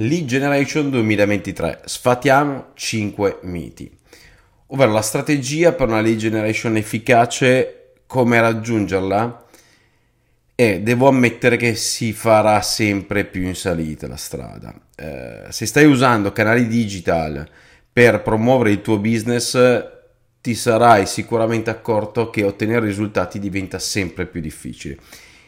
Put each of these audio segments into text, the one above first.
Lead Generation 2023. Sfatiamo 5 miti. Ovvero la strategia per una lead generation efficace, come raggiungerla? E devo ammettere che si farà sempre più in salita la strada. Eh, se stai usando canali digital per promuovere il tuo business, ti sarai sicuramente accorto che ottenere risultati diventa sempre più difficile.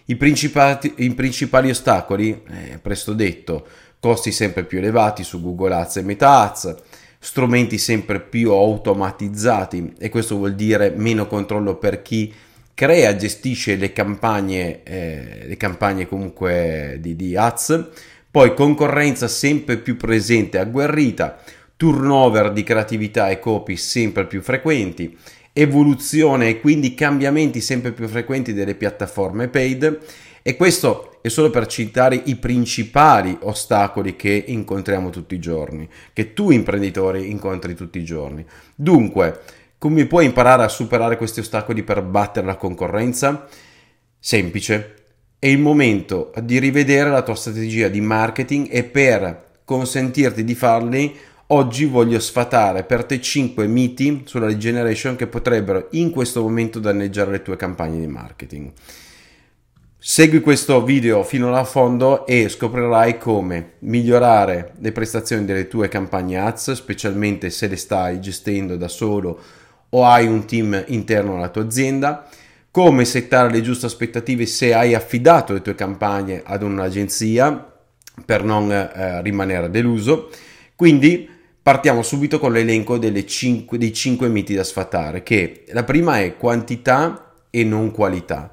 I principali, i principali ostacoli, eh, presto detto, costi sempre più elevati su Google Ads e Meta Ads, strumenti sempre più automatizzati e questo vuol dire meno controllo per chi crea, gestisce le campagne, eh, le campagne comunque di, di ads, poi concorrenza sempre più presente e agguerrita, turnover di creatività e copy sempre più frequenti, evoluzione e quindi cambiamenti sempre più frequenti delle piattaforme paid e questo è solo per citare i principali ostacoli che incontriamo tutti i giorni, che tu imprenditore incontri tutti i giorni. Dunque, come puoi imparare a superare questi ostacoli per battere la concorrenza? Semplice, è il momento di rivedere la tua strategia di marketing e per consentirti di farli oggi voglio sfatare per te 5 miti sulla lead generation che potrebbero in questo momento danneggiare le tue campagne di marketing. Segui questo video fino a fondo e scoprirai come migliorare le prestazioni delle tue campagne ads, specialmente se le stai gestendo da solo o hai un team interno alla tua azienda, come settare le giuste aspettative se hai affidato le tue campagne ad un'agenzia per non eh, rimanere deluso. Quindi partiamo subito con l'elenco 5, dei 5 miti da sfatare, che la prima è quantità e non qualità.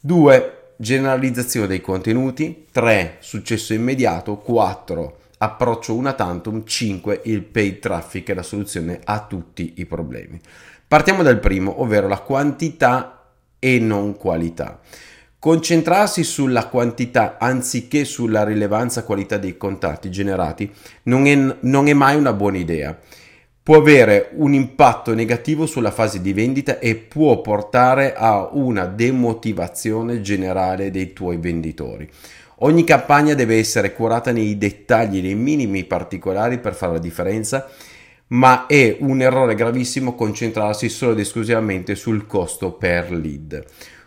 2 generalizzazione dei contenuti, 3 successo immediato, 4 approccio una tantum, 5 il paid traffic è la soluzione a tutti i problemi. Partiamo dal primo, ovvero la quantità e non qualità. Concentrarsi sulla quantità anziché sulla rilevanza qualità dei contatti generati non è, non è mai una buona idea può avere un impatto negativo sulla fase di vendita e può portare a una demotivazione generale dei tuoi venditori. Ogni campagna deve essere curata nei dettagli, nei minimi particolari per fare la differenza, ma è un errore gravissimo concentrarsi solo ed esclusivamente sul costo per lead.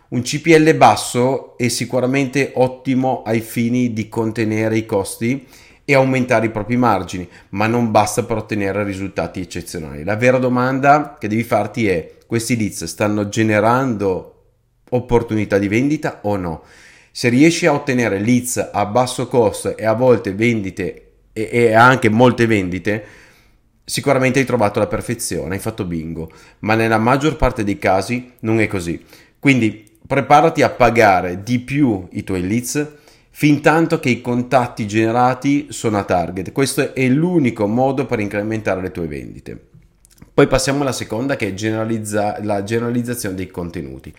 Un CPL basso è sicuramente ottimo ai fini di contenere i costi e aumentare i propri margini, ma non basta per ottenere risultati eccezionali. La vera domanda che devi farti è: questi leads stanno generando opportunità di vendita o no? Se riesci a ottenere leads a basso costo e a volte vendite e, e anche molte vendite, sicuramente hai trovato la perfezione, hai fatto bingo, ma nella maggior parte dei casi non è così. Quindi preparati a pagare di più i tuoi leads fin tanto che i contatti generati sono a target. Questo è l'unico modo per incrementare le tue vendite. Poi passiamo alla seconda che è generalizza- la generalizzazione dei contenuti.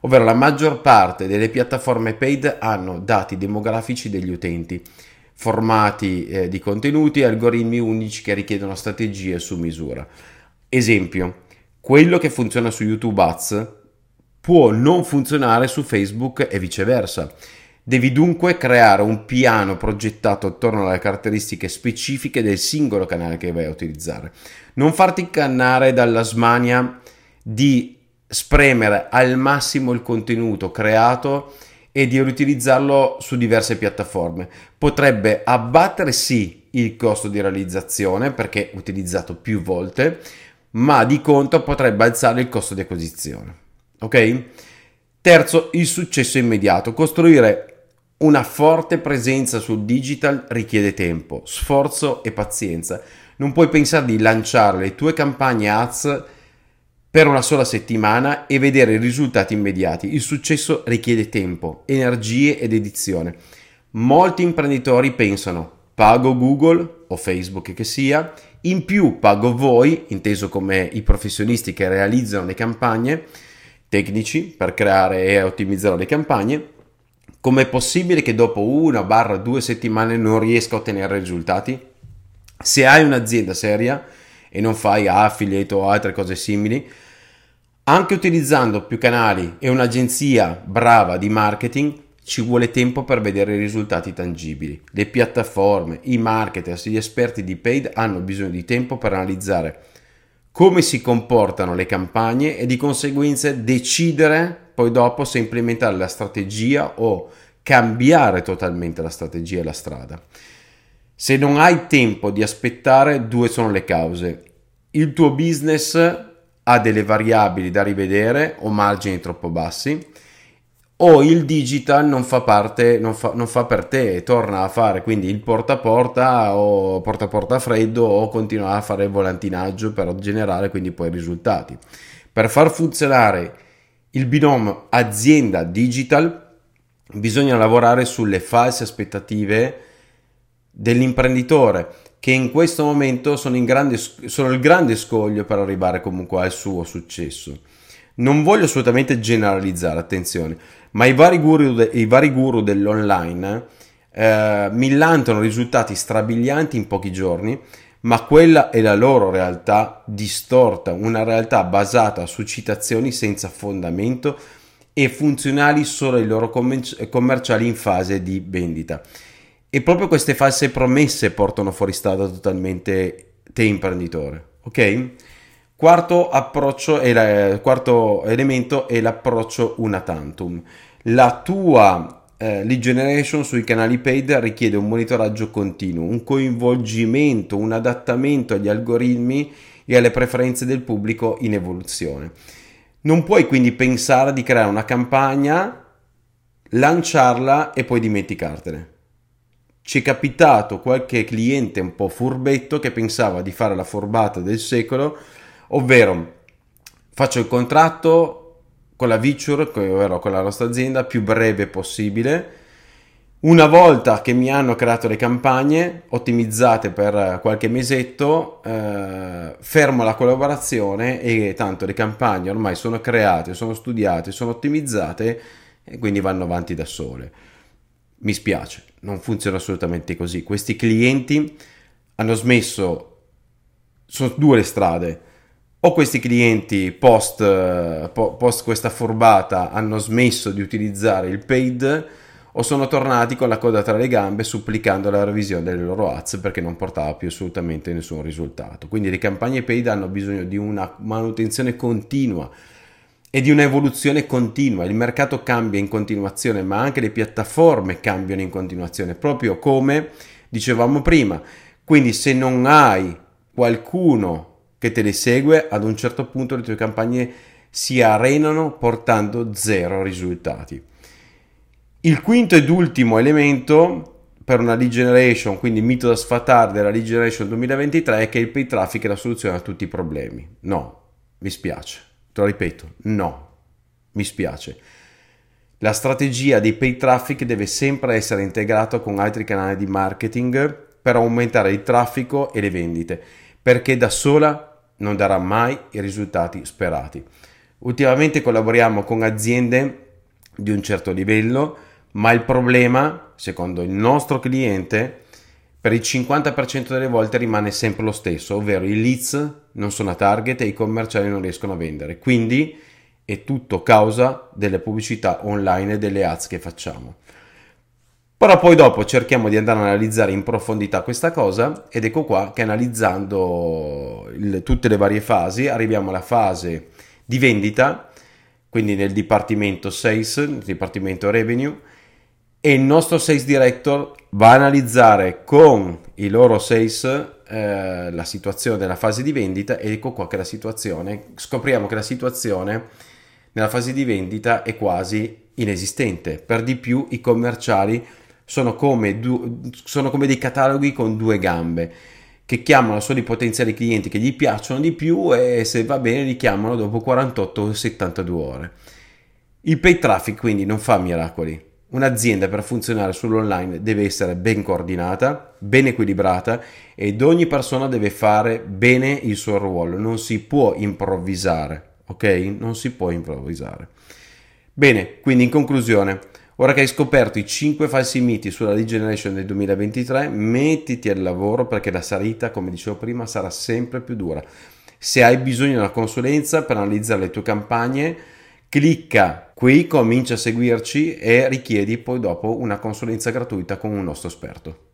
Ovvero la maggior parte delle piattaforme paid hanno dati demografici degli utenti, formati eh, di contenuti e algoritmi unici che richiedono strategie su misura. Esempio, quello che funziona su YouTube Ads può non funzionare su Facebook e viceversa. Devi dunque creare un piano progettato attorno alle caratteristiche specifiche del singolo canale che vai a utilizzare. Non farti incannare dalla smania di spremere al massimo il contenuto creato e di riutilizzarlo su diverse piattaforme. Potrebbe abbattere sì il costo di realizzazione perché utilizzato più volte, ma di conto potrebbe alzare il costo di acquisizione. Ok? Terzo, il successo immediato. Costruire una forte presenza sul digital richiede tempo, sforzo e pazienza. Non puoi pensare di lanciare le tue campagne ads per una sola settimana e vedere risultati immediati. Il successo richiede tempo, energie ed edizione. Molti imprenditori pensano pago Google o Facebook che sia, in più pago voi, inteso come i professionisti che realizzano le campagne, tecnici per creare e ottimizzare le campagne, Com'è possibile che dopo una barra due settimane non riesca a ottenere risultati? Se hai un'azienda seria e non fai affiliate o altre cose simili, anche utilizzando più canali e un'agenzia brava di marketing, ci vuole tempo per vedere i risultati tangibili. Le piattaforme, i marketers, gli esperti di paid hanno bisogno di tempo per analizzare come si comportano le campagne e di conseguenza decidere poi dopo se implementare la strategia o cambiare totalmente la strategia e la strada. Se non hai tempo di aspettare, due sono le cause. Il tuo business ha delle variabili da rivedere o margini troppo bassi o il digital non fa parte, non fa, non fa per te, torna a fare quindi il porta a porta o porta a porta freddo o continua a fare il volantinaggio per generare quindi poi risultati. Per far funzionare il binomio azienda digital bisogna lavorare sulle false aspettative dell'imprenditore che in questo momento sono, grande, sono il grande scoglio per arrivare comunque al suo successo. Non voglio assolutamente generalizzare, attenzione, ma i vari guru, de, i vari guru dell'online eh, millantano risultati strabilianti in pochi giorni, ma quella è la loro realtà distorta, una realtà basata su citazioni senza fondamento e funzionali solo ai loro commerciali in fase di vendita. E proprio queste false promesse portano fuori strada totalmente te imprenditore, ok? Quarto, approccio è la, quarto elemento è l'approccio una tantum. La tua eh, lead generation sui canali paid richiede un monitoraggio continuo, un coinvolgimento, un adattamento agli algoritmi e alle preferenze del pubblico in evoluzione. Non puoi quindi pensare di creare una campagna, lanciarla e poi dimenticartene ci è capitato qualche cliente un po' furbetto che pensava di fare la forbata del secolo, ovvero faccio il contratto con la Viture, ovvero con la nostra azienda, più breve possibile. Una volta che mi hanno creato le campagne ottimizzate per qualche mesetto, eh, fermo la collaborazione e tanto le campagne ormai sono create, sono studiate, sono ottimizzate e quindi vanno avanti da sole. Mi spiace, non funziona assolutamente così. Questi clienti hanno smesso, sono due le strade. O questi clienti post, post questa furbata hanno smesso di utilizzare il paid o sono tornati con la coda tra le gambe supplicando la revisione delle loro ads perché non portava più assolutamente nessun risultato. Quindi le campagne paid hanno bisogno di una manutenzione continua e di un'evoluzione continua. Il mercato cambia in continuazione, ma anche le piattaforme cambiano in continuazione, proprio come dicevamo prima. Quindi se non hai qualcuno che te le segue, ad un certo punto le tue campagne si arenano portando zero risultati. Il quinto ed ultimo elemento per una lead generation, quindi mito da sfatare della lead generation 2023 è che il pay traffic è la soluzione a tutti i problemi. No, mi spiace. Te lo ripeto, no, mi spiace. La strategia dei pay traffic deve sempre essere integrata con altri canali di marketing per aumentare il traffico e le vendite, perché da sola non darà mai i risultati sperati. Ultimamente collaboriamo con aziende di un certo livello, ma il problema, secondo il nostro cliente, per il 50% delle volte rimane sempre lo stesso, ovvero i leads non sono a target e i commerciali non riescono a vendere. Quindi è tutto causa delle pubblicità online e delle ads che facciamo. Però poi dopo cerchiamo di andare a analizzare in profondità questa cosa ed ecco qua che analizzando il, tutte le varie fasi arriviamo alla fase di vendita, quindi nel dipartimento sales, nel dipartimento revenue e il nostro sales director va a analizzare con i loro sales eh, la situazione della fase di vendita e ecco qua che la situazione, scopriamo che la situazione nella fase di vendita è quasi inesistente. Per di più i commerciali sono come, du- sono come dei cataloghi con due gambe che chiamano solo i potenziali clienti che gli piacciono di più e se va bene li chiamano dopo 48 o 72 ore. Il pay traffic quindi non fa miracoli Un'azienda per funzionare sull'online deve essere ben coordinata, ben equilibrata ed ogni persona deve fare bene il suo ruolo, non si può improvvisare, ok? Non si può improvvisare. Bene, quindi in conclusione, ora che hai scoperto i 5 falsi miti sulla lead generation del 2023, mettiti al lavoro perché la salita, come dicevo prima, sarà sempre più dura. Se hai bisogno di una consulenza per analizzare le tue campagne, Clicca qui, comincia a seguirci e richiedi poi dopo una consulenza gratuita con un nostro esperto.